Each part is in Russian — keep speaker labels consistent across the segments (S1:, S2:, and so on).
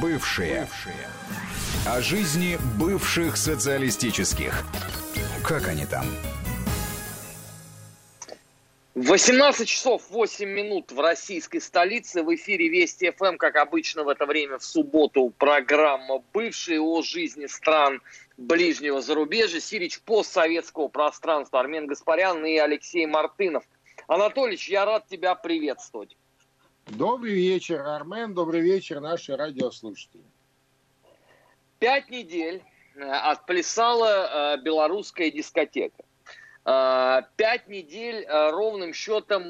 S1: Бывшие. Бывшие. О жизни бывших социалистических. Как они там?
S2: 18 часов 8 минут в российской столице. В эфире Вести ФМ, как обычно в это время в субботу, программа «Бывшие» о жизни стран ближнего зарубежья. Сирич постсоветского пространства Армен Гаспарян и Алексей Мартынов. Анатольевич, я рад тебя приветствовать.
S3: Добрый вечер, Армен. Добрый вечер, наши радиослушатели.
S2: Пять недель э, отплясала э, белорусская дискотека. Э, пять недель ровным счетом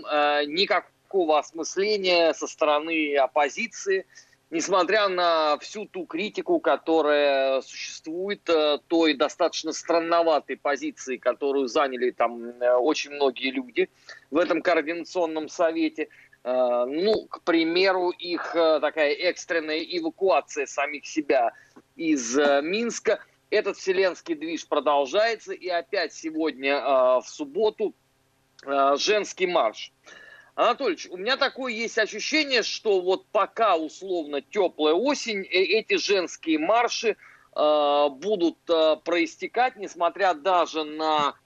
S2: никакого осмысления со стороны оппозиции, несмотря на всю ту критику, которая существует, той достаточно странноватой позиции, которую заняли там очень многие люди в этом координационном совете – ну, к примеру, их э, такая экстренная эвакуация самих себя из э, Минска. Этот вселенский движ продолжается, и опять сегодня в субботу женский марш. Анатольевич, у меня такое есть ощущение, что вот пока условно теплая осень, эти женские марши будут проистекать, несмотря даже на Э,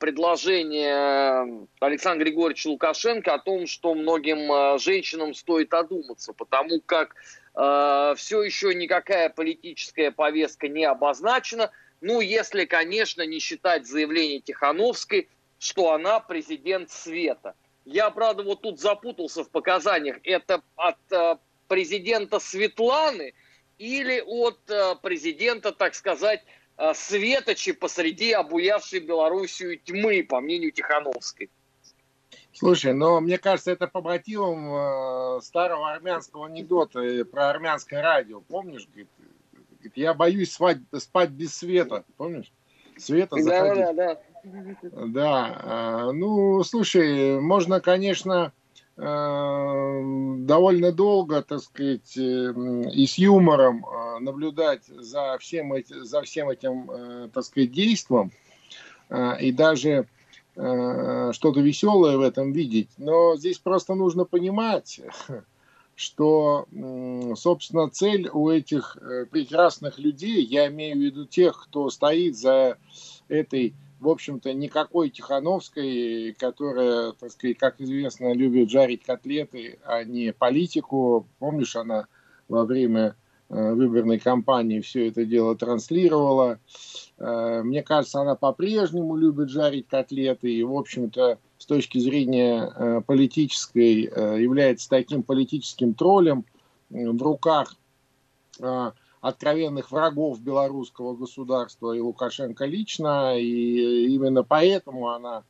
S2: предложение Александра Григорьевича Лукашенко о том, что многим э, женщинам стоит одуматься, потому как э, все еще никакая политическая повестка не обозначена. Ну, если, конечно, не считать заявление Тихановской, что она президент света. Я, правда, вот тут запутался в показаниях. Это от э, президента Светланы или от э, президента, так сказать, Э, светочи посреди обуявшей Белоруссию тьмы, по мнению Тихановской.
S3: Слушай, но мне кажется, это по мотивам э, старого армянского анекдота э, про армянское радио. Помнишь, говорит, я боюсь спать, спать без света. Помнишь? Света заходить. Да, да, да. Да, э, ну, слушай, можно, конечно, довольно долго, так сказать, эм, и с юмором э, наблюдать за всем, за всем этим, э, так сказать, действом, э, и даже что-то веселое в этом видеть. Но здесь просто нужно понимать, что, собственно, цель у этих прекрасных людей, я имею в виду тех, кто стоит за этой в общем-то, никакой Тихановской, которая, так сказать, как известно, любит жарить котлеты, а не политику. Помнишь, она во время э, выборной кампании все это дело транслировала. Э, мне кажется, она по-прежнему любит жарить котлеты и, в общем-то, с точки зрения э, политической является таким политическим троллем в руках откровенных врагов белорусского государства и Лукашенко лично, и именно поэтому она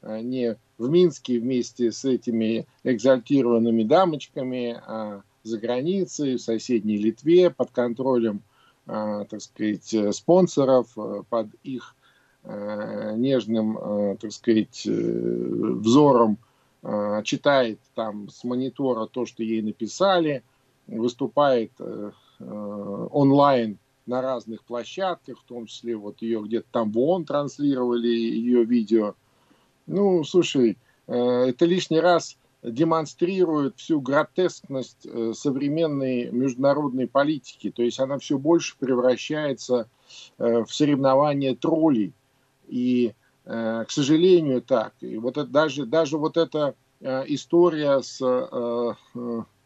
S3: э, не в Минске вместе с этими экзальтированными дамочками, а за границей, в соседней Литве, под контролем, э, так сказать, спонсоров, э, под их нежным, так сказать, взором читает там с монитора то, что ей написали, выступает онлайн на разных площадках, в том числе вот ее где-то там в ООН транслировали, ее видео. Ну, слушай, э, это лишний раз демонстрирует всю гротескность э, современной международной политики. То есть она все больше превращается в соревнование троллей. И, к сожалению, так. И вот это, даже, даже вот эта история с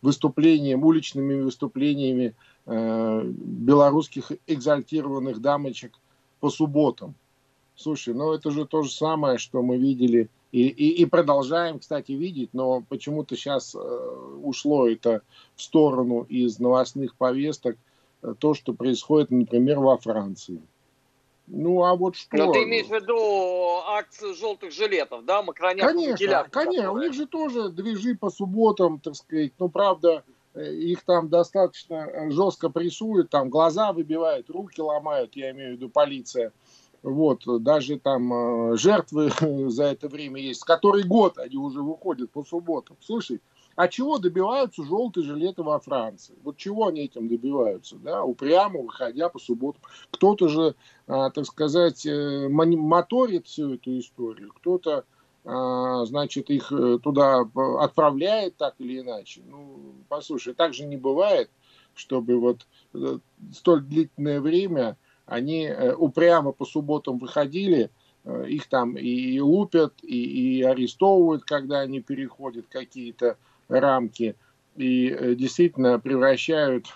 S3: выступлением, уличными выступлениями Э, белорусских экзальтированных дамочек по субботам. Слушай, ну это же то же самое, что мы видели и, и, и продолжаем, кстати, видеть, но почему-то сейчас э, ушло это в сторону из новостных повесток, э, то, что происходит, например, во Франции. Ну, а вот что...
S2: Но ты имеешь в виду акцию желтых жилетов, да,
S3: Макроняк? Конечно, конечно, у них же тоже движи по субботам, так сказать, ну, правда, их там достаточно э, жестко прессуют, там глаза выбивают, руки ломают, я имею в виду полиция. Вот, даже там э, жертвы за это время есть. Который год они уже выходят по субботам. Слушай, а чего добиваются желтые жилеты во Франции? Вот чего они этим добиваются, да, упрямо выходя по субботам. Кто-то же, а, так сказать, э, моторит всю эту историю, кто-то значит, их э, туда отправляет так или иначе. Ну, послушай, так же не бывает. чтобы вот э, столь длительное время они э, упрямо по субботам выходили, их там и лупят, и, и арестовывают, когда они переходят какие-то рамки, и действительно превращают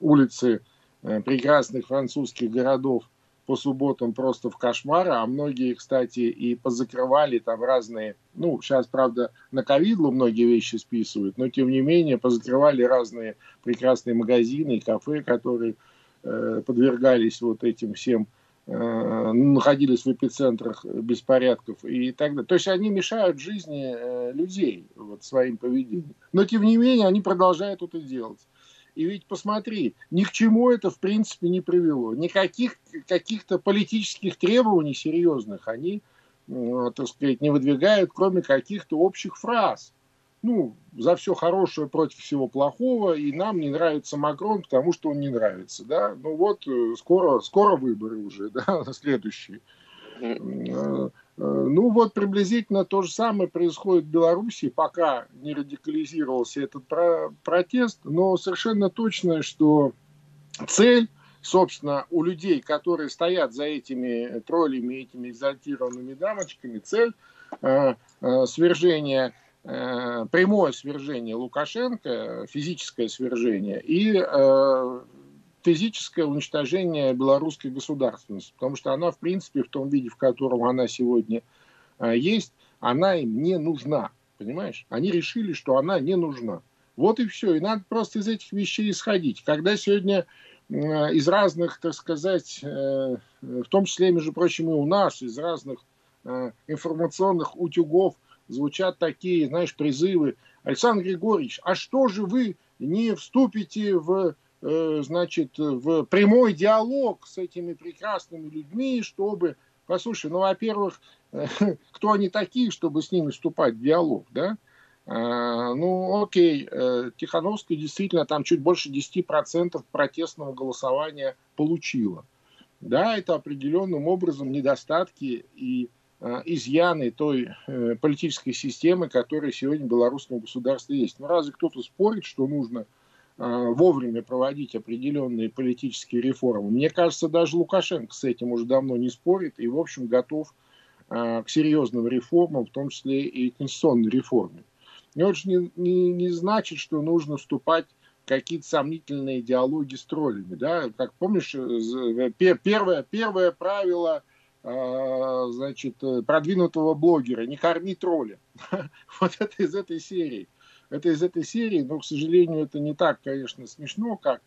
S3: улицы прекрасных французских городов по субботам просто в кошмар, а многие, кстати, и позакрывали там разные, ну, сейчас, правда, на ковидлу многие вещи списывают, но, тем не менее, позакрывали разные прекрасные магазины и кафе, которые э, подвергались вот этим всем, э, находились в эпицентрах беспорядков и так далее. То есть они мешают жизни э, людей вот, своим поведением. Но, тем не менее, они продолжают это делать. И ведь посмотри, ни к чему это в принципе не привело. Никаких каких-то политических требований серьезных они, э, так сказать, не выдвигают, кроме каких-то общих фраз. Ну, за все хорошее против всего плохого, и нам не нравится Макрон, потому что он не нравится, да. Ну вот, э, скоро, скоро выборы уже, да, следующие. Э, ну вот приблизительно то же самое происходит в Беларуси, пока не радикализировался этот про протест, но совершенно точно, что цель, собственно, у людей, которые стоят за этими троллями, этими экзальтированными дамочками, цель э, э, э, прямое свержение Лукашенко, физическое свержение и э, физическое уничтожение белорусской государственности, потому что она, в принципе, в том виде, в котором она сегодня э, есть, она им не нужна, понимаешь? Они решили, что она не нужна. Вот и все. И надо просто из этих вещей исходить. Когда сегодня э, из разных, так сказать, э, в том числе, между прочим, и у нас, из разных информационных утюгов звучат такие, знаешь, призывы. Александр Григорьевич, а что же вы не вступите в Э, значит, в прямой диалог с этими прекрасными людьми, чтобы, послушай, ну, во-первых, кто они такие, чтобы с ними вступать в диалог, да? А, ну, окей, э, Тихановская действительно там чуть больше 10% протестного голосования получила. Да, это определенным образом недостатки и э, изъяны той политической системы, которая сегодня в белорусском государстве есть. Ну, разве кто-то спорит, что нужно Э, вовремя проводить определенные политические реформы. Мне кажется, даже Лукашенко с этим уже давно не спорит и, в общем, готов э, к серьезным реформам, в том числе и конституционной реформе. Но это же не, не, не значит, что нужно вступать какие-то сомнительные диалоги с троллями. Да? Как помнишь, э, первое, первое правило значит, продвинутого блогера – не корми тролля. Вот это из этой серии. Это из этой серии, но, к сожалению, это не так, конечно, смешно, как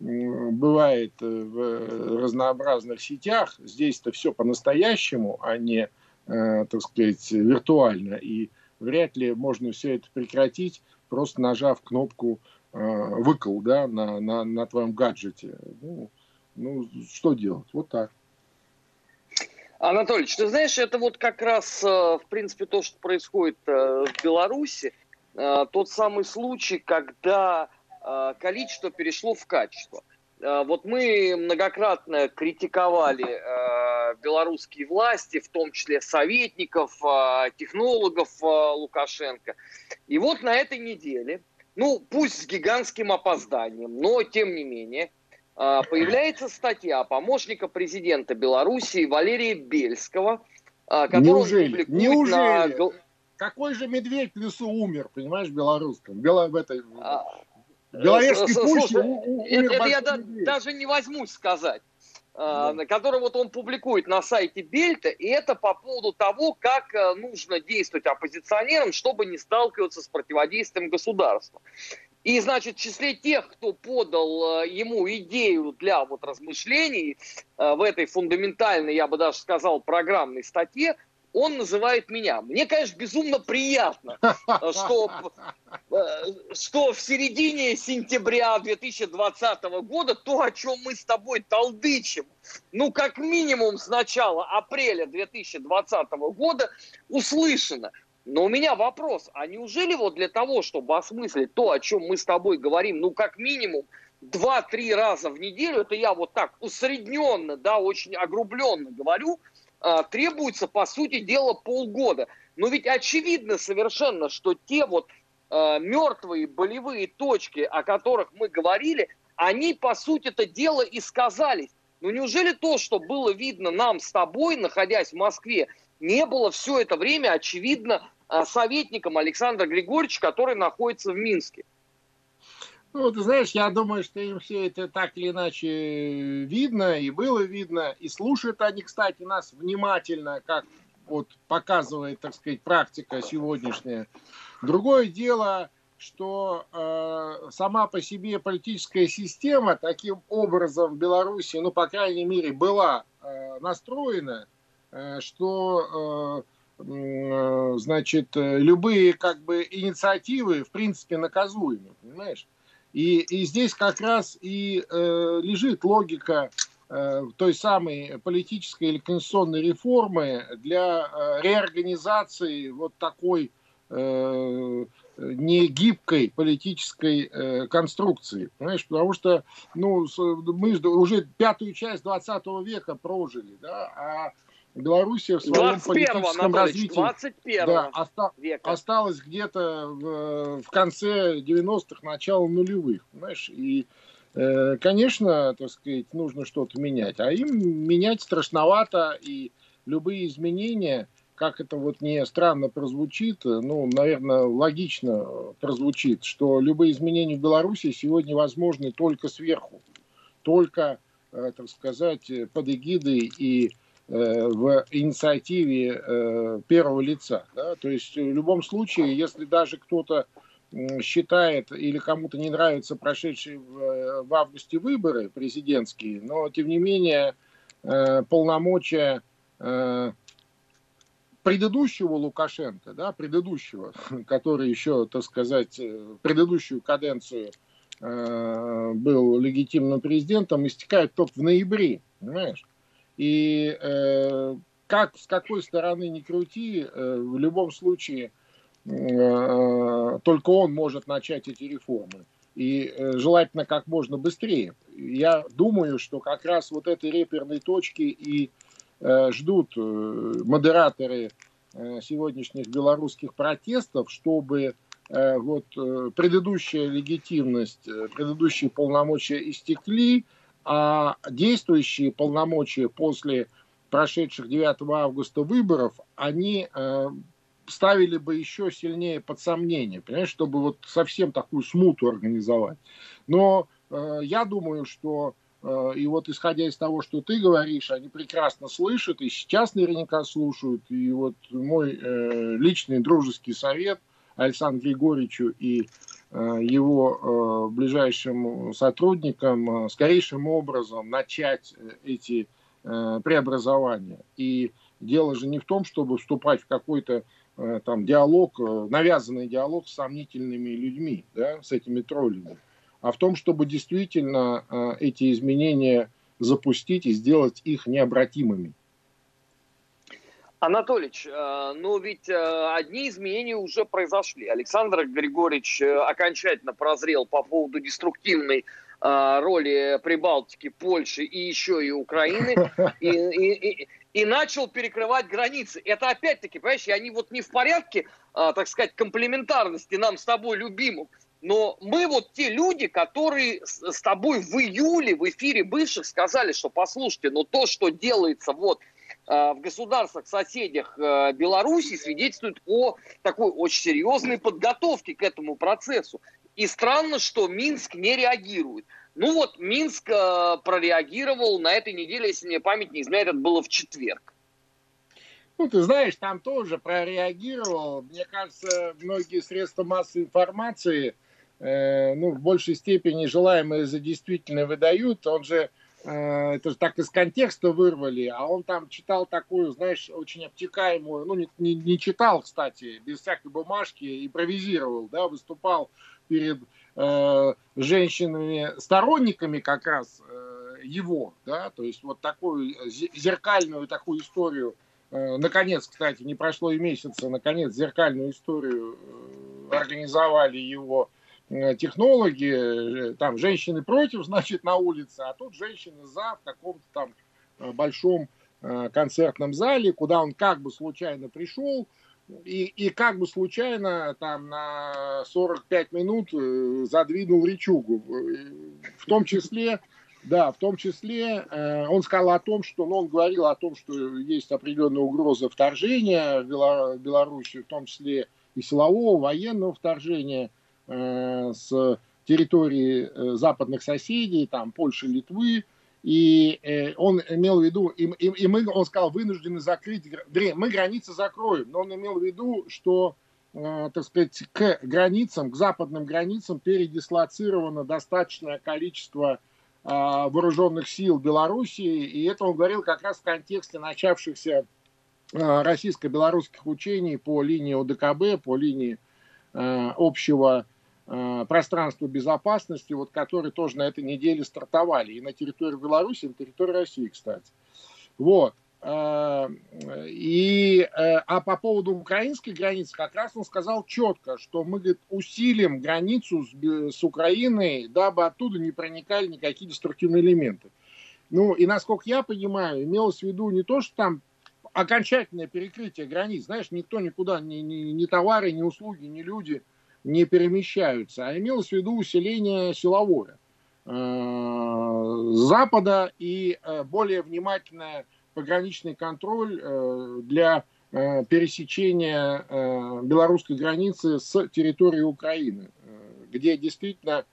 S3: бывает э, в разнообразных сетях. Здесь-то все по-настоящему, а не, э, так сказать, виртуально. И вряд ли можно все это прекратить, просто нажав кнопку э, выкол да, на, на, на твоем гаджете. Ну, ну, что делать? Вот так.
S2: Анатолий, ты знаешь, это вот как раз, в принципе, то, что происходит в Беларуси. Э, тот самый случай, когда э, количество перешло в качество. Э, вот мы многократно критиковали белорусские власти, в том числе советников, технологов Лукашенко. И вот на этой неделе, ну пусть с гигантским опозданием, но тем не менее, появляется статья помощника президента Белоруссии Валерия Бельского,
S3: которую Неужели? он публикует Неужели? на какой же медведь в лесу умер, понимаешь, в белорусском? Бело, в этой... А,
S2: Беловежской пуще это, это я медведь. даже не возьмусь сказать. Да. который вот он публикует на сайте Бельта, и это по поводу того, как э, нужно действовать оппозиционерам, чтобы не сталкиваться с противодействием государства. И, значит, в числе тех, кто подал э, ему идею для вот размышлений э, в этой фундаментальной, я бы даже сказал, программной статье, он называет меня. Мне, конечно, безумно приятно, что, что в середине сентября 2020 года то, о чем мы с тобой толдычим, ну, как минимум с начала апреля 2020 года услышано. Но у меня вопрос, а неужели вот для того, чтобы осмыслить то, о чем мы с тобой говорим, ну, как минимум, два-три раза в неделю, это я вот так усредненно, да, очень огрубленно говорю, требуется, по сути дела, полгода. Но ведь очевидно совершенно, что те вот э, мертвые болевые точки, о которых мы говорили, они, по сути это дело и сказались. Ну неужели то, что было видно нам с тобой, находясь в Москве, не было все это время очевидно э, советником Александра Григорьевича, который находится в Минске?
S3: Ну, ты знаешь, я думаю, что им все это так или иначе видно, и было видно, и слушают они, кстати, нас внимательно, как вот показывает, так сказать, практика сегодняшняя. Другое дело, что э, сама по себе политическая система таким образом в Беларуси, ну, по крайней мере, была э, настроена, э, что, э, э, значит, любые как бы инициативы, в принципе, наказуемы, понимаешь? И, и здесь как раз и э, лежит логика э, той самой политической или конституционной реформы для э, реорганизации вот такой э, негибкой политической э, конструкции. Понимаешь? Потому что ну, мы уже пятую часть 20 века прожили, да, а Белоруссия в своем политическом развитии 21 да, оста- века. осталась где-то в, в конце 90-х, начало нулевых, понимаешь? И, э, конечно, так сказать, нужно что-то менять. А им менять страшновато, и любые изменения, как это вот не странно прозвучит, ну, наверное, логично прозвучит, что любые изменения в Беларуси сегодня возможны только сверху, только, э, так сказать, под эгидой и в инициативе э, первого лица. Да? То есть в любом случае, если даже кто-то считает или кому-то не нравятся прошедшие в, в августе выборы президентские, но тем не менее э, полномочия предыдущего Лукашенко, да, предыдущего, который еще, так сказать, предыдущую каденцию был легитимным президентом, истекает только в ноябре, понимаешь? И э, как, с какой стороны не крути, э, в любом случае э, только он может начать эти реформы. И э, желательно как можно быстрее. Я думаю, что как раз вот этой реперной точки и э, ждут э, модераторы э, сегодняшних белорусских протестов, чтобы э, вот э, предыдущая легитимность, э, предыдущие полномочия истекли, а действующие полномочия после прошедших 9 августа выборов, они э, ставили бы еще сильнее под сомнение, понимаешь, чтобы вот совсем такую смуту организовать. Но э, я думаю, что э, и вот исходя из того, что ты говоришь, они прекрасно слышат и сейчас наверняка слушают. И вот мой э, личный дружеский совет Александру Григорьевичу и его э, ближайшим сотрудникам э, скорейшим образом начать эти преобразования. И дело же не в том, чтобы вступать в какой-то там диалог, навязанный диалог с сомнительными людьми, да, с этими троллями, а в том, чтобы действительно эти изменения запустить и сделать их необратимыми.
S2: Анатолич, э, ну ведь э, одни изменения уже произошли. Александр Григорьевич э, окончательно прозрел по поводу деструктивной роли Прибалтики, Польши и еще и Украины, и, и, и, и начал перекрывать границы. Это опять-таки, понимаешь, они вот не в порядке, так сказать, комплементарности нам с тобой любимым, но мы вот те люди, которые с тобой в июле в эфире бывших сказали, что послушайте, но то, что делается вот в государствах, соседях э, Беларуси свидетельствует о такой очень серьезной подготовке к этому процессу. И странно, что Минск не реагирует. Ну вот, Минск э, прореагировал на этой неделе, если мне память не изменяет, это было в четверг.
S3: Ну, ты знаешь, там тоже прореагировал. Мне кажется, многие средства массовой информации, э, ну, в большей степени желаемое за действительное выдают. Он же Э, это же так из контекста вырвали, а он там читал такую, знаешь, очень обтекаемую, ну, не, не, не читал, кстати, без всякой бумажки, импровизировал, да, выступал перед э, женщинами, сторонниками как раз э, его, да, то есть вот такую зеркальную такую историю, э, наконец, кстати, не прошло и месяца, наконец, зеркальную историю э, организовали его Э, технологи, э, там женщины против, значит, на улице, а тут женщины за в каком-то там э, большом концертном зале, куда он как бы случайно пришел, и, и как бы случайно там на 45 минут э, задвинул речугу. В том числе, да, в том числе э, он сказал о том, что, ну, он говорил о том, что есть определенная угроза вторжения в Беларуси, в том числе и силового, военного вторжения э, с территории западных соседей, там, Польши, Литвы, и э, он имел в виду, и, и, и мы, он сказал, вынуждены закрыть, мы границы закроем, но он имел в виду, что, э, так сказать, к границам, к западным границам передислоцировано достаточное количество э, вооруженных сил Белоруссии, и это он говорил как раз в контексте начавшихся э, российско-белорусских учений по линии ОДКБ, по линии э, общего Э, пространству безопасности, вот, которые тоже на этой неделе стартовали и на территории Беларуси, и на территории России, кстати. Вот. Э, и, э, а по поводу украинской границы, как раз он сказал четко, что мы говорит, усилим границу с, с Украиной, дабы оттуда не проникали никакие деструктивные элементы. Ну, и насколько я понимаю, имелось в виду не то, что там окончательное перекрытие границ, знаешь, никто никуда, ни, ни, ни товары, ни услуги, ни люди – не перемещаются, а имелось в виду усиление силовое э, Запада и э, более внимательный пограничный контроль э, для пересечения белорусской границы с территории Украины, где действительно,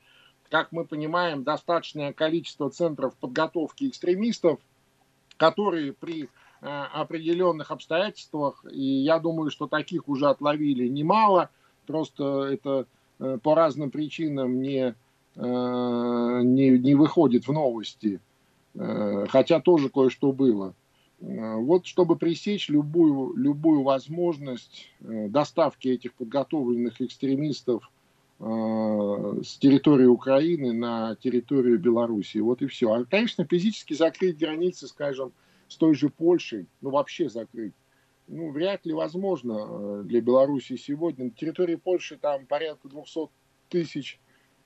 S3: как мы понимаем, достаточное количество центров подготовки экстремистов, которые при определенных обстоятельствах, и я думаю, что таких уже отловили немало, просто это э, по разным причинам не, э, не, не выходит в новости, э, хотя тоже кое-что было. Вот чтобы пресечь любую, любую возможность доставки этих подготовленных экстремистов с территории Украины на территорию Белоруссии. Вот и все. А, конечно, физически закрыть границы, скажем, с той же Польшей, ну вообще закрыть, ну, вряд ли возможно э, для Беларуси сегодня. На территории Польши там порядка 200 тысяч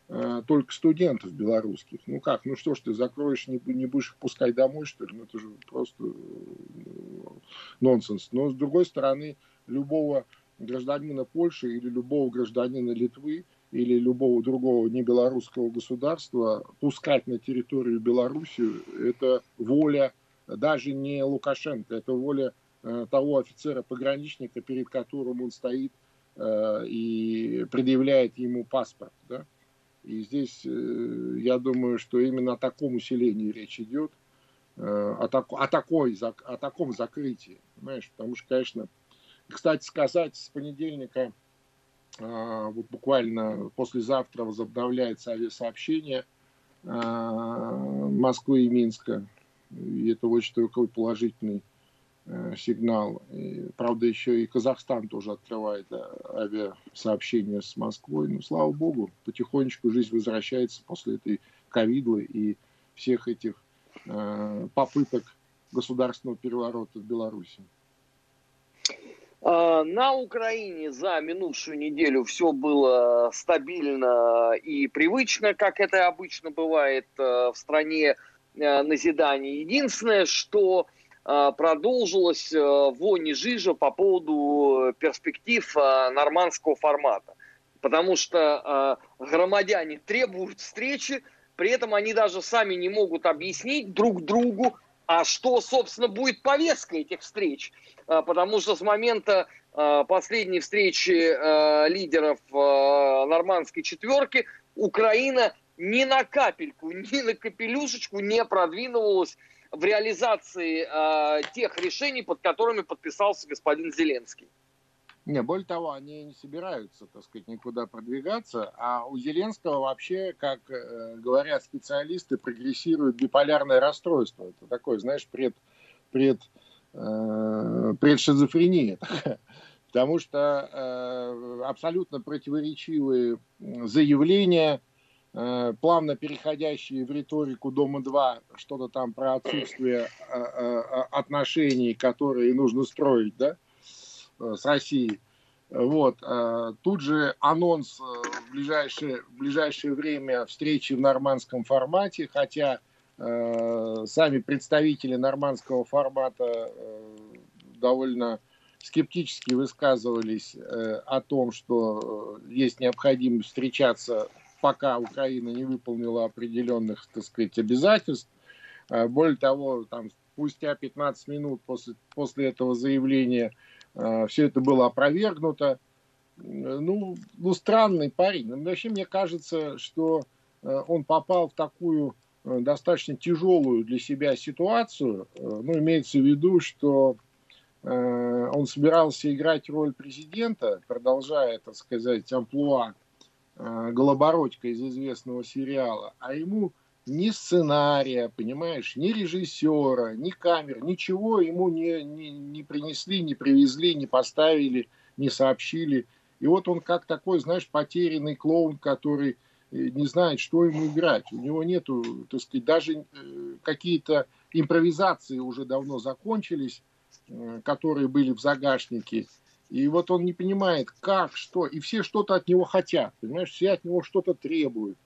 S3: э, только студентов белорусских. Ну как, ну что ж ты закроешь, не, не будешь их пускать домой, что ли? Ну это же просто э, нонсенс. Но с другой стороны, любого гражданина Польши или любого гражданина Литвы или любого другого небелорусского государства пускать на территорию Беларуси, это воля даже не Лукашенко, это воля того офицера-пограничника, перед которым он стоит э, и предъявляет ему паспорт. Да? И здесь э, я думаю, что именно о таком усилении речь идет, о, так, о, такой, о таком закрытии. Понимаешь? Потому что, конечно, кстати сказать, с понедельника, вот буквально послезавтра возобновляется авиасообщение Москвы и Минска. И это очень такой положительный Э, сигнал. И, правда, еще и Казахстан тоже открывает э, авиасообщение с Москвой. Но, слава богу, потихонечку жизнь возвращается после этой ковидлы и всех этих э, попыток государственного переворота в Беларуси.
S2: А, на Украине за минувшую неделю все было стабильно и привычно, как это обычно бывает в стране назидания. Единственное, что Э, продолжилась э, вони жижа по поводу перспектив э, нормандского формата. Потому что громадяне требуют встречи, при этом они даже сами не могут объяснить друг другу, а что, собственно, будет повесткой этих встреч. Потому что с момента последней встречи лидеров нормандской четверки Украина ни на капельку, ни на капелюшечку не продвинулась в реализации э, тех решений, под которыми подписался господин Зеленский.
S3: Не, более того, они не собираются, так сказать, никуда продвигаться, а у Зеленского вообще, как э, говорят специалисты, прогрессирует биполярное расстройство. Это такое, знаешь, пред, пред, э, предшизофрения. Потому что э, абсолютно противоречивые заявления, плавно переходящие в риторику Дома-2, что-то там про отсутствие э, э, отношений, которые нужно строить да, с Россией. Вот. Тут же анонс в ближайшее, в ближайшее время встречи в нормандском формате, хотя сами представители нормандского формата довольно скептически высказывались э, о том, что э, есть необходимость встречаться, пока Украина не выполнила определенных, так сказать, обязательств. Э, более того, там, спустя 15 минут после, после этого заявления все это было опровергнуто. Ну, ну, странный парень. Но вообще мне кажется, что он попал в такую достаточно тяжелую для себя ситуацию. Ну, имеется в виду, что он собирался играть роль президента, продолжая, так сказать, амплуа э, Голобородька из известного сериала, а ему ни сценария, понимаешь, ни режиссера, ни камер, ничего ему не, не, не принесли, не привезли, не поставили, не сообщили. И вот он как такой, знаешь, потерянный клоун, который э, не знает, что ему играть. У него нету, так сказать, даже какие-то импровизации уже давно закончились, Э, которые были в загашнике. И вот он не понимает, как, что. И все что-то от него хотят. Понимаешь, все от него что-то требуют.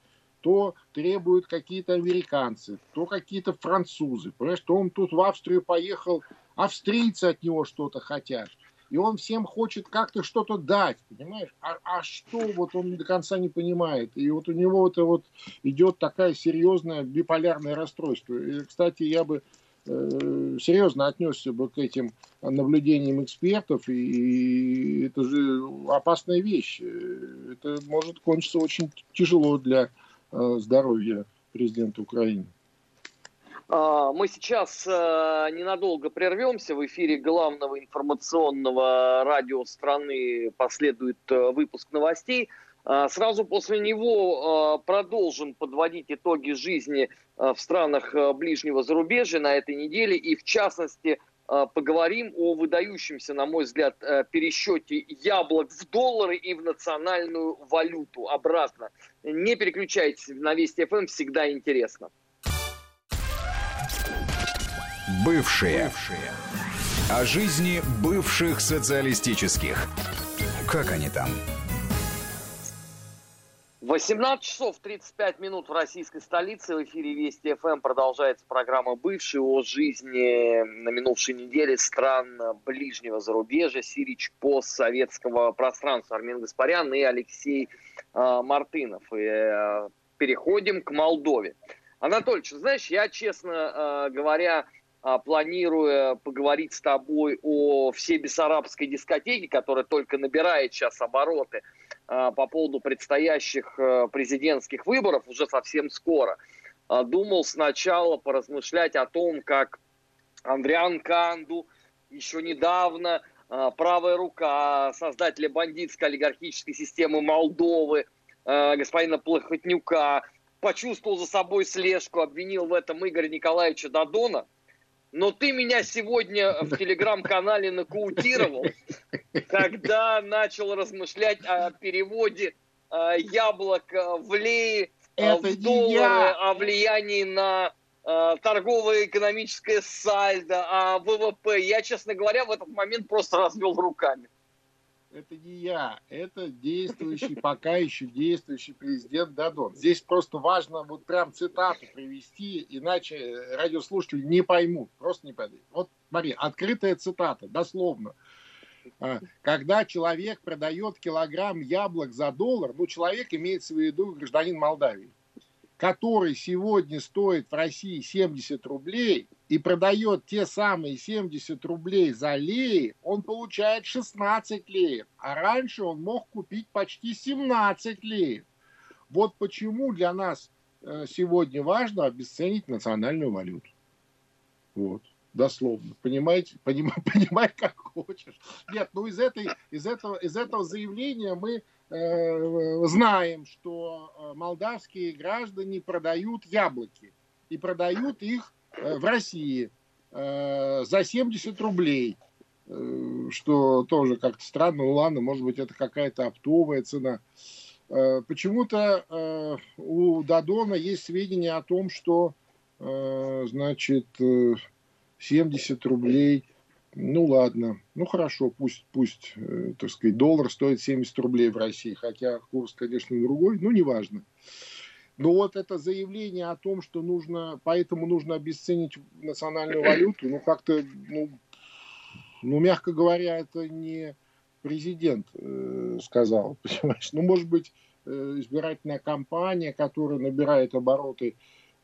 S3: То требуют какие-то американцы, то какие-то французы. Понимаешь, то он тут в Австрию поехал, австрийцы от него что-то хотят. И он всем хочет как-то что-то дать, понимаешь? А, а что вот он до конца не понимает. И вот у него это вот идет такая серьезная биполярное расстройство. И, кстати, я бы серьезно отнесся бы к этим наблюдениям экспертов, и это же опасная вещь. Это может кончиться очень тяжело для э, здоровья президента Украины.
S2: А, мы сейчас э, ненадолго прервемся. В эфире главного информационного радио страны последует выпуск новостей. А, сразу после него продолжим подводить итоги жизни в странах ближнего зарубежья на этой неделе. И в частности поговорим о выдающемся, на мой взгляд, пересчете яблок в доллары и в национальную валюту обратно. Не переключайтесь на Вести ФМ, всегда интересно.
S1: Бывшие. Бывшие. О жизни бывших социалистических. Как они там?
S2: 18 часов 35 минут в российской столице. В эфире Вести ФМ продолжается программа «Бывшие» о жизни на минувшей неделе стран ближнего зарубежья, Сирич постсоветского пространства. Армен Гаспарян и Алексей э, Мартынов. И, э, переходим к Молдове. Анатольевич, знаешь, я, честно э, говоря, планирую поговорить с тобой о всей бессарабской дискотеке, которая только набирает сейчас обороты – по поводу предстоящих э, президентских выборов уже совсем скоро. А, думал сначала поразмышлять о том, как Андриан Канду еще недавно а, правая рука создателя бандитской олигархической системы Молдовы, господина Плохотнюка, почувствовал за собой слежку, обвинил в этом Игоря Николаевича Дадона – но ты меня сегодня в телеграм-канале нокаутировал, когда начал размышлять о переводе э, яблок э, в леи, э, в доллары, о влиянии на торговое экономическое сальдо, о ВВП. Я, честно говоря, в этот момент просто развел руками
S3: это не я, это действующий, пока еще действующий президент Дадон. Здесь просто важно вот прям цитату привести, иначе радиослушатели не поймут, просто не поймут. Вот смотри, открытая цитата, дословно. А, когда человек продает килограмм яблок за доллар, ну, человек имеется в виду гражданин Молдавии, который сегодня стоит в России 70 рублей и продает те самые 70 рублей за леи, он получает 16 леев. А раньше он мог купить почти 17 леев. Вот почему для нас э, сегодня важно обесценить национальную валюту. Вот дословно. Понимаете? Поним, понимай, как хочешь. Нет, ну из, этой, из, этого, из этого заявления мы знаем, что э, молдавские граждане продают яблоки. И продают их э, в России э, за 70 рублей. Э, что тоже как-то странно. Ну ладно, может быть, это какая-то оптовая цена. Э, почему-то э, у Дадона есть сведения о том, что э, значит, э, 70 рублей. Ну ладно, ну хорошо, пусть, пусть, э, так сказать, доллар стоит 70 рублей в России, хотя курс, конечно, другой, но неважно. Но вот это заявление о том, что нужно, поэтому нужно обесценить национальную валюту, ну как-то, ну, ну, мягко говоря, это не президент э, сказал, понимаешь? Ну, может быть, э, избирательная кампания, которая набирает обороты,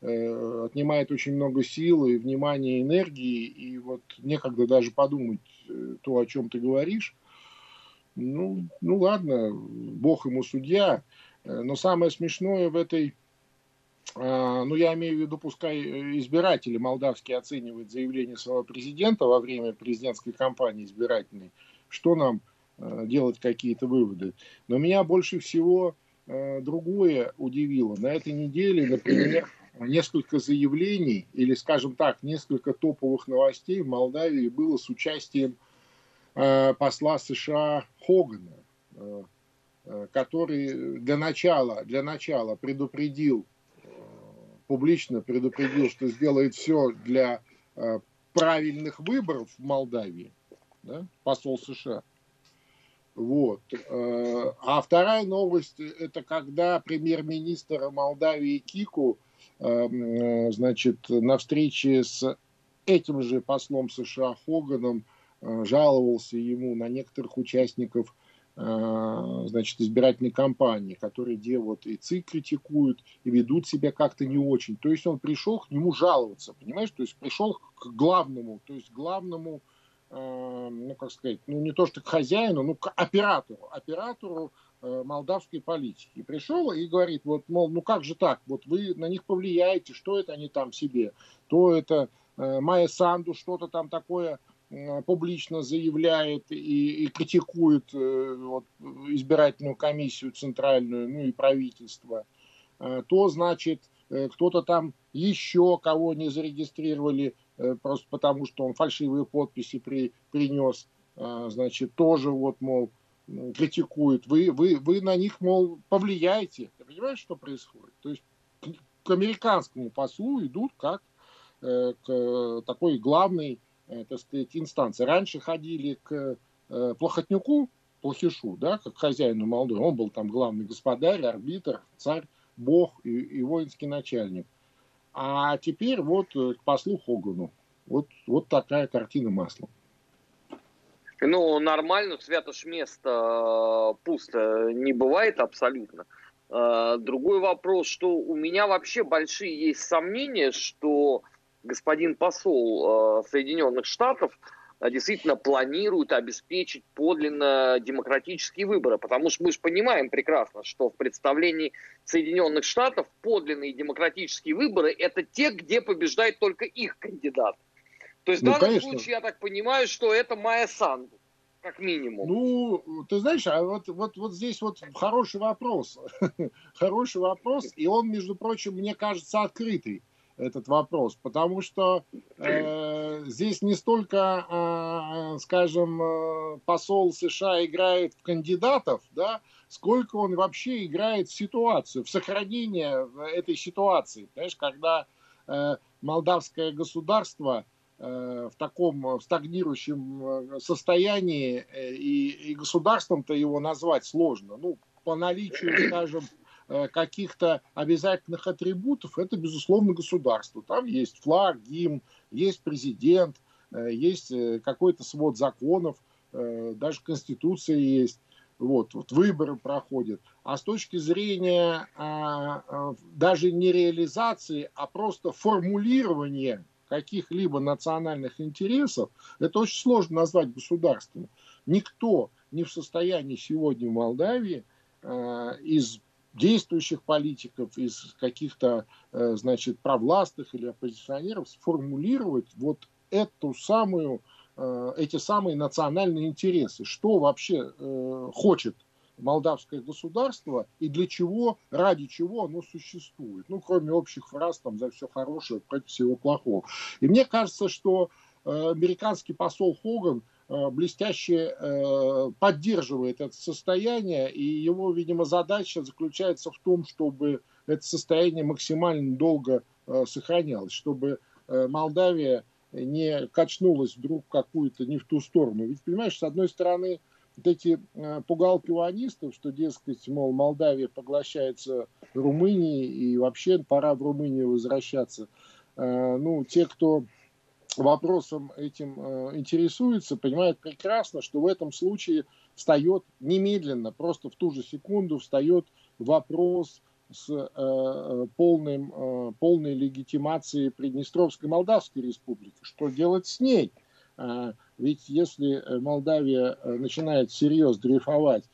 S3: э, отнимает очень много силы, внимания, энергии, и вот некогда даже подумать э, то, о чем ты говоришь. Ну, ну ладно, бог ему судья, э, но самое смешное в этой а, ну, я имею в виду, пускай избиратели молдавские оценивают заявление своего президента во время президентской кампании избирательной, что нам Э, делать какие-то выводы. Но меня больше всего э, другое удивило. На этой неделе, например, несколько заявлений, или, скажем так, несколько топовых новостей в Молдавии было с участием э, посла США Хогана, который для начала, для начала предупредил, публично предупредил, что сделает все для правильных выборов в Молдавии, да, посол США. Вот. Э, а вторая новость – это когда премьер-министр Молдавии Кику, э, э, значит, на встрече с этим же послом США Хоганом жаловался ему на некоторых участников значит, избирательной кампании, которые где вот и ЦИК критикуют, и ведут себя как-то не очень. То есть он пришел к нему жаловаться, понимаешь? То есть пришел к главному, то есть главному Э, ну, как сказать, ну, не то что к хозяину, ну, к оператору, оператору э, молдавской политики. И пришел и говорит, вот, мол, ну как же так, вот вы на них повлияете, что это они там себе, то это э, Майя Санду что-то там такое э, публично заявляет и, и критикует э, вот, избирательную комиссию центральную, ну и правительство, э, то, значит, э, кто-то там еще кого не зарегистрировали Э, просто потому, что он фальшивые подписи при, принес, а, значит, тоже вот, мол, критикует. Вы, вы, вы на них, мол, повлияете. Ты понимаешь, что происходит? То есть к американскому послу идут как э, к такой главной, э, так сказать, инстанции. Раньше ходили к Плохотнюку, Плохишу, да, как хозяину Молдовы. Он был там главный господарь, арбитр, царь, бог и, и воинский начальник. А теперь вот э, к послу Хогану. Вот, вот такая картина маслом.
S2: Ну, нормально, свято ж место э, пусто не бывает абсолютно. Э, другой вопрос, что у меня вообще большие есть сомнения, что господин посол Соединенных Штатов действительно планируют обеспечить подлинно демократические выборы. Потому что мы же понимаем прекрасно, что в представлении Соединенных Штатов подлинные демократические выборы – это те, где побеждает только их кандидат. То есть ну, в данном конечно. случае я так понимаю, что это Майя Санду как минимум.
S3: Ну, ты знаешь, а вот, вот, вот здесь вот хороший вопрос. хороший вопрос, и он, между прочим, мне кажется, открытый этот вопрос, потому что э, здесь не столько, э, скажем, э, посол США играет в кандидатов, да, сколько он вообще играет в ситуацию, в сохранение этой ситуации. Понимаешь, когда э, молдавское государство в таком стагнирующем э, состоянии, э, и, и государством-то его назвать сложно. Ну, по наличию, скажем, Э, каких-то обязательных атрибутов, это, безусловно, государство. Там есть флаг, гимн, есть президент, э, есть э, какой-то свод законов, даже Конституция есть. Вот, вот выборы проходят. А с точки зрения а, а, даже не реализации, а просто формулирования каких-либо национальных интересов, это очень сложно назвать государством. Никто не в состоянии сегодня в Молдавии а, из действующих политиков, из каких-то, э, значит, провластных или оппозиционеров сформулировать вот эту самую, э, эти самые национальные интересы. Что вообще э, хочет молдавское государство и для чего, ради чего оно существует. Ну, кроме общих фраз там за все хорошее, против всего плохого. И мне кажется, что американский посол Хоган Э, блестяще э, поддерживает это состояние, и его, видимо, задача заключается в том, чтобы это состояние максимально долго э, сохранялось, чтобы Молдавия не качнулась вдруг какую-то не в ту сторону. Ведь, понимаешь, с одной стороны, вот эти пугалки уанистов, что, дескать, мол, Молдавия поглощается Румынией, и вообще пора в Румынию возвращаться. Ну, те, кто вопросом этим э, интересуется, понимает прекрасно, что в этом случае встает немедленно, просто в ту же секунду встает вопрос с э, э, полным, э, полной легитимацией Приднестровской Молдавской Республики. Что делать с ней? Э, ведь если Молдавия э, начинает всерьез дрейфовать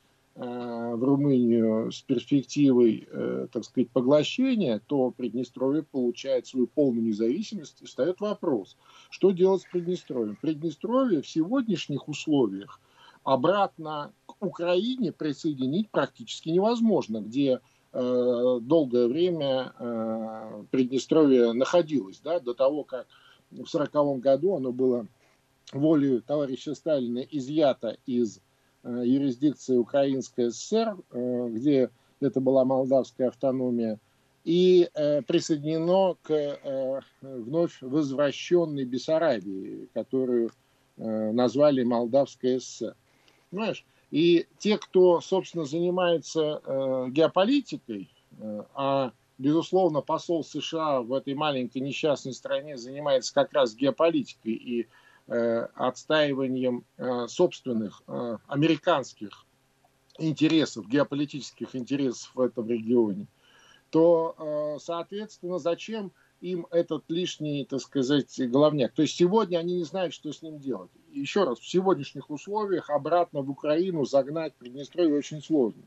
S3: Э, в Румынию с перспективой, э, так сказать, поглощения, то Приднестровье получает свою полную независимость и встает вопрос, что делать с Приднестровьем. Приднестровье в сегодняшних условиях обратно к Украине присоединить практически невозможно, где э, долгое время э, Приднестровье находилось, да, до того, как в 1940 году оно было волей товарища Сталина изъято из Э, юрисдикции Украинской ССР, э, где это была молдавская автономия, и э, присоединено к вновь возвращенной Бессарабии, которую назвали Молдавская ССР. Понимаешь? И те, кто, собственно, занимается геополитикой, а, безусловно, посол США в этой маленькой несчастной стране занимается как раз геополитикой и Э, отстаиванием э, собственных э, американских интересов, геополитических интересов в этом регионе, то, соответственно, зачем им этот лишний, так сказать, головняк. То есть сегодня они не знают, что с ним делать. Еще раз, в сегодняшних условиях обратно в Украину загнать Приднестровье очень сложно.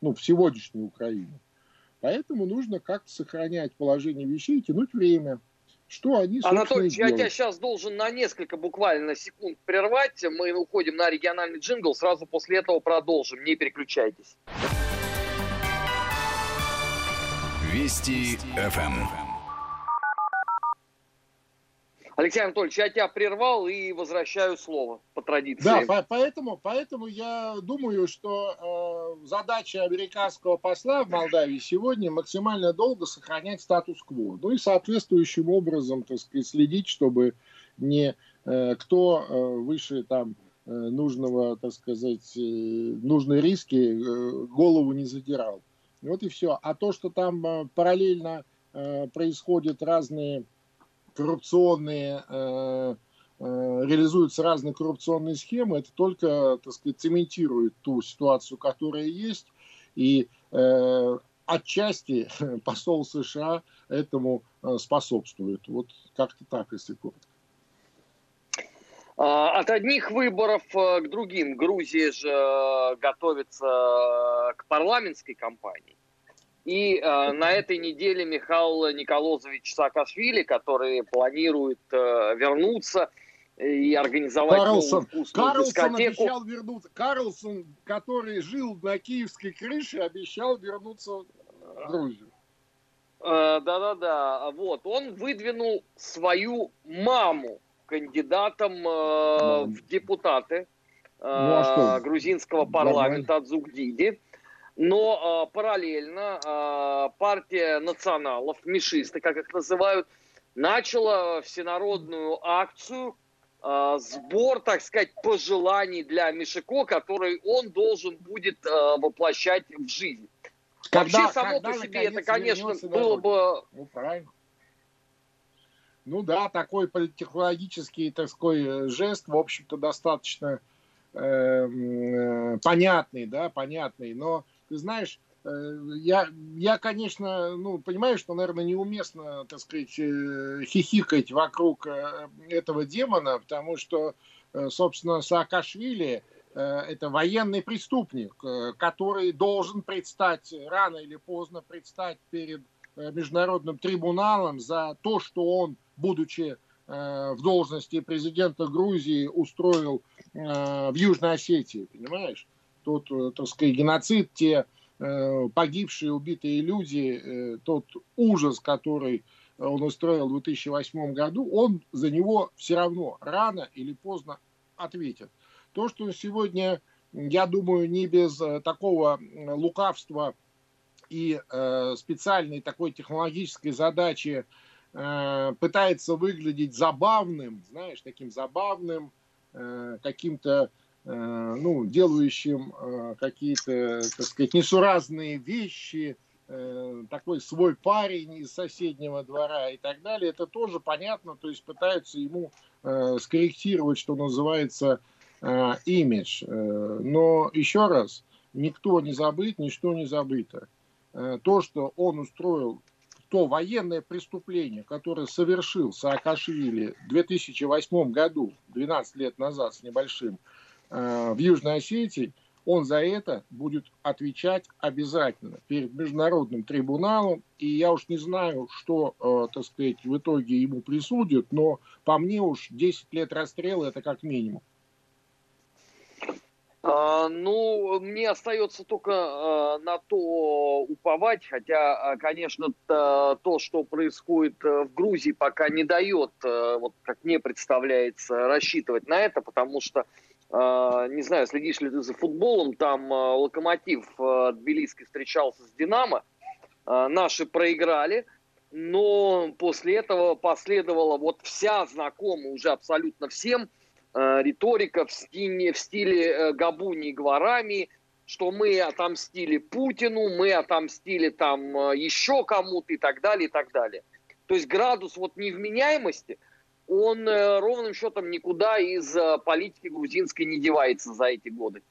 S3: Ну, в сегодняшнюю Украину. Поэтому нужно как-то сохранять положение вещей, тянуть время. Что они,
S2: Анатолий, я тебя сейчас должен на несколько буквально секунд прервать. Мы уходим на региональный джингл, сразу после этого продолжим. Не переключайтесь.
S1: Вести ФМ.
S2: Алексей Анатольевич, я тебя прервал и возвращаю слово по традиции.
S3: Да, по поэтому, поэтому я думаю, что э, задача американского посла в Молдавии сегодня максимально долго сохранять статус-кво. Ну и соответствующим образом, так сказать, следить, чтобы не э, кто э, выше там э, нужного, так сказать, э, нужной риски э, голову не задирал. Вот и все. А то, что там э, параллельно э, происходят разные коррупционные, э, э, реализуются разные коррупционные схемы, это только, так сказать, цементирует ту ситуацию, которая есть, и э, отчасти посол США этому способствует. Вот как-то так, если коротко.
S2: А, от одних выборов к другим. Грузия же готовится к парламентской кампании. И э, на этой неделе Михаил Николозович Саакашвили, который планирует э, вернуться и организовать
S3: Карлсон. новую Карлсон дискотеку. обещал вернуться. Карлсон, который жил на киевской крыше, обещал вернуться в Грузию.
S2: Э, да-да-да. Вот. Он выдвинул свою маму кандидатом э, в депутаты э, ну, а грузинского парламента от Зугдиди. Но э, параллельно э, партия националов, мишисты, как их называют, начала всенародную акцию, э, сбор, так сказать, пожеланий для Мишико, который он должен будет э, воплощать в жизнь. Когда, Вообще, само когда, по себе это, конечно, было бы...
S3: Ну, правильно. Ну да, такой политтехнологический, так сказать, жест, в общем-то, достаточно э, э, понятный, да, понятный, но ты знаешь, э, я, я, конечно, ну, понимаю, что, наверное, неуместно, так сказать, э, хихикать вокруг э, этого демона, потому что, собственно, Саакашвили – это военный преступник, который должен предстать, рано или поздно предстать перед международным трибуналом за то, что он, будучи в должности президента Грузии, устроил в Южной Осетии, понимаешь? Тот, э, так сказать, геноцид, те э, погибшие, убитые люди, э, тот ужас, который он устроил в 2008 году, он за него все равно рано или поздно ответит. То, что сегодня, я думаю, не без такого лукавства и специальной такой технологической задачи пытается выглядеть забавным, знаешь, таким забавным, каким-то ну, делающим э, какие-то, так сказать, несуразные вещи, э, такой свой парень из соседнего двора и так далее, это тоже понятно, то есть пытаются ему э, скорректировать, что называется, э, имидж. Э, но еще раз, никто не забыт, ничто не забыто. Э, то, что он устроил то военное преступление, которое совершил Саакашвили в 2008 году, 12 лет назад с небольшим, э, в Южной Осетии, он за это будет отвечать обязательно перед международным трибуналом. И я уж не знаю, что, э, так сказать, в итоге ему присудят, но по мне уж 10 лет расстрела это как минимум.
S2: А, ну, мне остается только а, на то уповать, хотя, конечно, то, что происходит в Грузии, пока не дает, вот как мне представляется, рассчитывать на это, потому что, не знаю, следишь ли ты за футболом, там Локомотив Тбилисский встречался с Динамо, наши проиграли, но после этого последовала вот вся знакомая уже абсолютно всем – риторика в стиле, в стиле э, Габуни и Гварами, что мы отомстили Путину, мы отомстили там э, еще кому-то и так далее, и так далее. То есть градус вот невменяемости, он ровным счетом никуда из политики грузинской не девается за эти годы.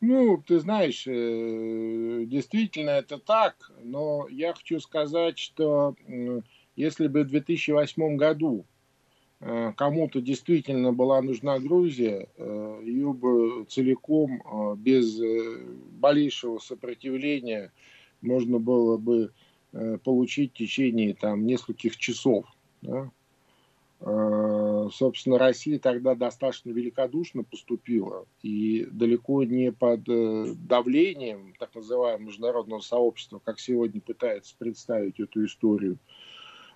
S3: Ну, ты знаешь, действительно это так, но я хочу сказать, что если бы в 2008 году Э, кому-то действительно была нужна Грузия, э, ее бы целиком, э, без малейшего сопротивления, можно было бы получить в течение там, нескольких часов. Да? Собственно, Россия тогда достаточно великодушно поступила и далеко не под давлением так называемого международного сообщества, как сегодня пытается представить эту историю,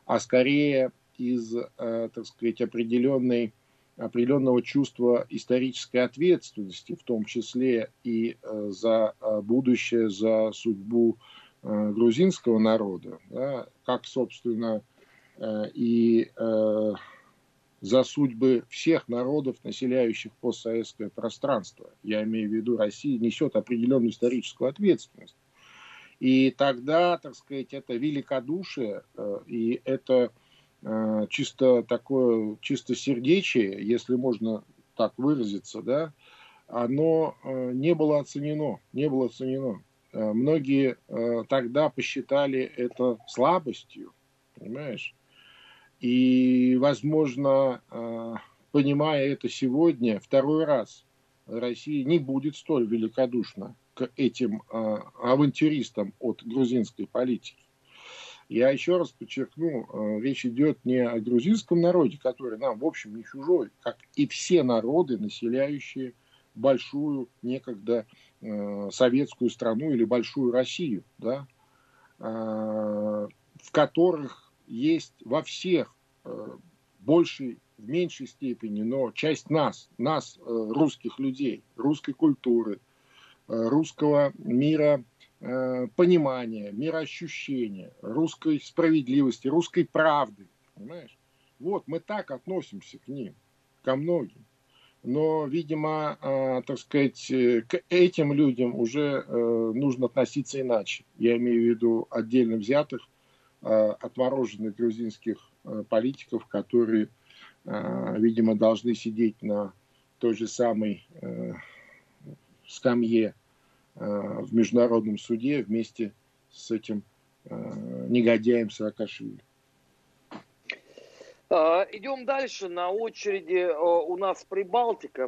S3: а скорее из, э, так сказать, определенной, определенного чувства исторической ответственности, в том числе и э, за э, будущее, за судьбу грузинского народа, да, как, собственно, и за судьбы всех народов, населяющих постсоветское пространство. Я имею в виду, Россия несет определенную историческую ответственность. И тогда, так сказать, это великодушие и это Э, чисто такое, чисто сердечие, если можно так выразиться, да, оно э, не было оценено, не было оценено. Э, многие тогда посчитали это слабостью, понимаешь? И, возможно, понимая это сегодня, второй раз Россия не будет столь великодушна к этим авантюристам от грузинской политики. Я еще раз подчеркну, э, речь идет не о грузинском народе, который нам, в общем, не чужой, как и все народы, населяющие большую некогда э, советскую страну или большую Россию, да, э, в которых есть во всех большей, в меньшей степени, но часть нас, нас, русских людей, русской культуры, русского мира Э, понимания, мироощущения, русской справедливости, русской правды. Понимаешь? Вот мы так относимся к ним, ко многим. Но, видимо, э, так сказать, э, к этим людям уже э, нужно относиться иначе. Я имею в виду отдельно взятых, э, отмороженных грузинских э, политиков, которые, э, видимо, должны сидеть на той же самой э, скамье Э, в международном суде вместе с этим э, негодяем Саакашвили.
S2: А, идем дальше. На очереди э, у нас Прибалтика.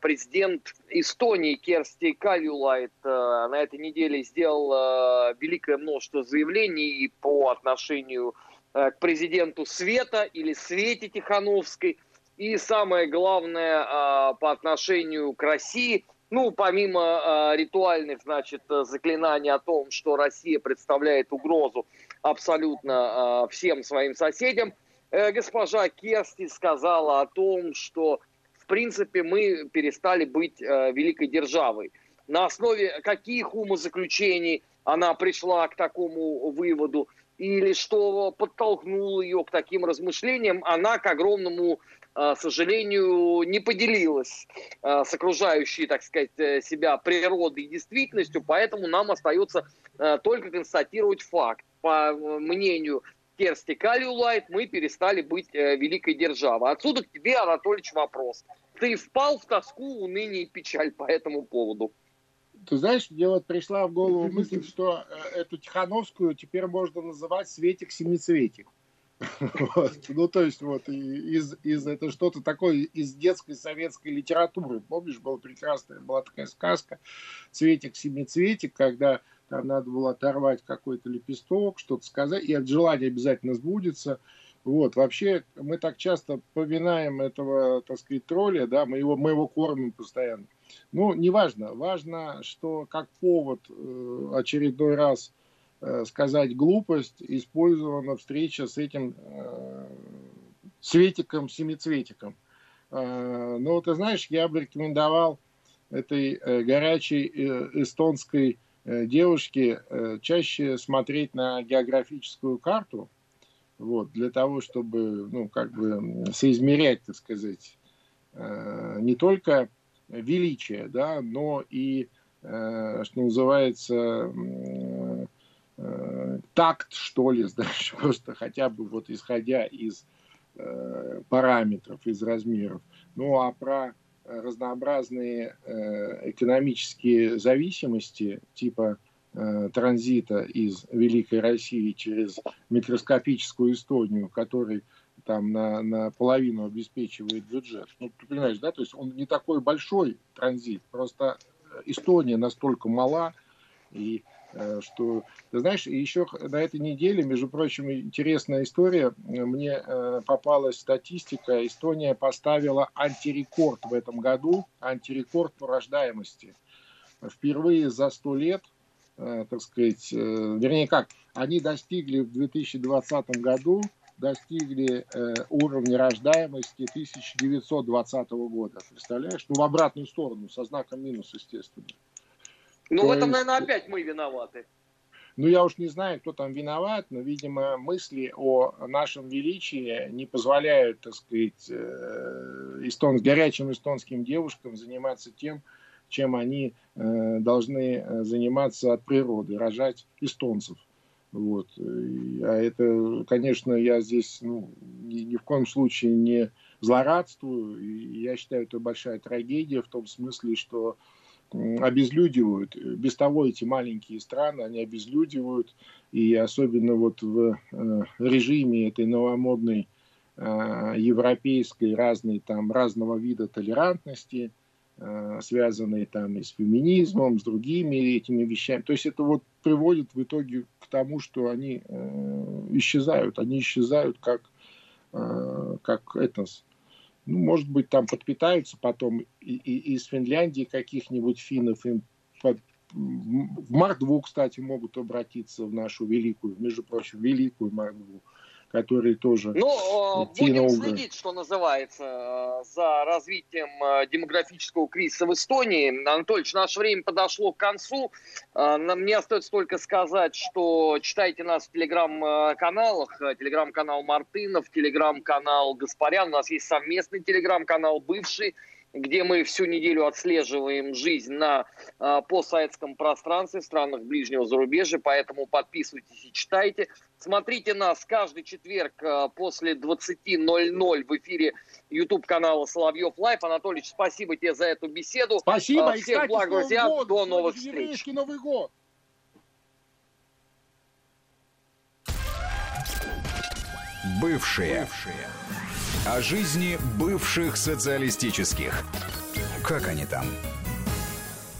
S2: Президент Эстонии Керсти Кавюлайт на этой неделе сделал великое множество заявлений по отношению к президенту Света или Свете Тихановской. И самое главное по отношению к России – ну, помимо ритуальных, значит, заклинаний о том, что Россия представляет угрозу абсолютно всем своим соседям, госпожа Керсти сказала о том, что, в принципе, мы перестали быть э, великой державой. На основе каких умозаключений она пришла к такому выводу или что подтолкнуло ее к таким размышлениям, она, к огромному э, сожалению, не поделилась э, с окружающей, так сказать, э, себя природой и действительностью, поэтому нам остается только констатировать факт. По мнению Керсти Калиулайт, мы перестали быть великой державой. Отсюда к тебе, Анатольевич, вопрос. Ты впал в тоску, уныние и печаль по этому поводу?
S3: Ты знаешь, мне вот пришла в голову мысль, что э, эту Тихановскую теперь можно называть Светик-семицветик. Ну, то есть, вот, из, из, это что-то такое из детской советской литературы. Помнишь, была прекрасная, была такая сказка «Цветик-семицветик», когда надо было оторвать какой-то лепесток, что-то сказать, и от желания обязательно сбудется. Вот, вообще, мы так часто поминаем этого, так сказать, тролля, да, мы его, мы его кормим постоянно. Ну, неважно. Важно, что как повод э, очередной раз э, сказать глупость использована встреча с этим э, Светиком, Семицветиком. Э, ну, ты знаешь, я бы рекомендовал этой э, горячей э, эстонской э, девушке э, чаще смотреть на географическую карту, вот, для того, чтобы, ну, как бы соизмерять, так сказать, э, не только величия, да, но и, что называется, такт, что ли, знаешь, просто хотя бы вот исходя из параметров, из размеров. Ну а про разнообразные экономические зависимости типа транзита из Великой России через микроскопическую Эстонию, который там на, на половину обеспечивает бюджет. Ну, ты понимаешь, да, то есть он не такой большой транзит, просто Эстония настолько мала, и э, что, ты знаешь, еще на этой неделе, между прочим, интересная история, мне э, попалась статистика, Эстония поставила антирекорд в этом году, антирекорд по рождаемости. Впервые за сто лет, э, так сказать, вернее как, они достигли в 2020 году достигли э, уровня рождаемости 1920 года. Представляешь? Ну, в обратную сторону, со знаком минус, естественно.
S2: Ну, То в этом, есть... наверное, опять мы виноваты.
S3: Ну, я уж не знаю, кто там виноват, но, видимо, мысли о нашем величии не позволяют, так сказать, э, эстон, горячим эстонским девушкам заниматься тем, чем они э, должны э, заниматься от природы, рожать эстонцев. Вот. А это, конечно, я здесь ну, ни, ни в коем случае не злорадствую. И я считаю, это большая трагедия в том смысле, что обезлюдивают. Без того эти маленькие страны, они обезлюдивают. И особенно вот в э, режиме этой новомодной э, европейской разной там разного вида толерантности – Э, связанные там и с феминизмом, с другими этими вещами. То есть это вот приводит в итоге к тому, что они э, исчезают. Они исчезают как, э, как этнос. Ну, может быть, там подпитаются потом и, и, из Финляндии каких-нибудь финнов. Им под, в Мордву, кстати, могут обратиться в нашу великую, между прочим, великую Мордву которые тоже...
S2: Ну, будем следить, что называется, за развитием э, демографического кризиса в Эстонии. Анатольевич, наше время подошло к концу. Э, мне остается только сказать, что читайте нас в телеграм-каналах. Э, телеграм-канал Мартынов, телеграм-канал Гаспарян. У нас есть совместный телеграм-канал «Бывший», где мы всю неделю отслеживаем жизнь на э, постсоветском пространстве в странах ближнего зарубежья, поэтому подписывайтесь и читайте. Смотрите нас каждый четверг э, после 20.00 в эфире YouTube канала Соловьев Live. Анатолий, спасибо тебе за эту беседу.
S3: Спасибо.
S2: Э, всех благ, друзья. Год. До новых встреч.
S3: Новый год.
S1: Бывшие. Бывшие. О жизни бывших социалистических. Как они там?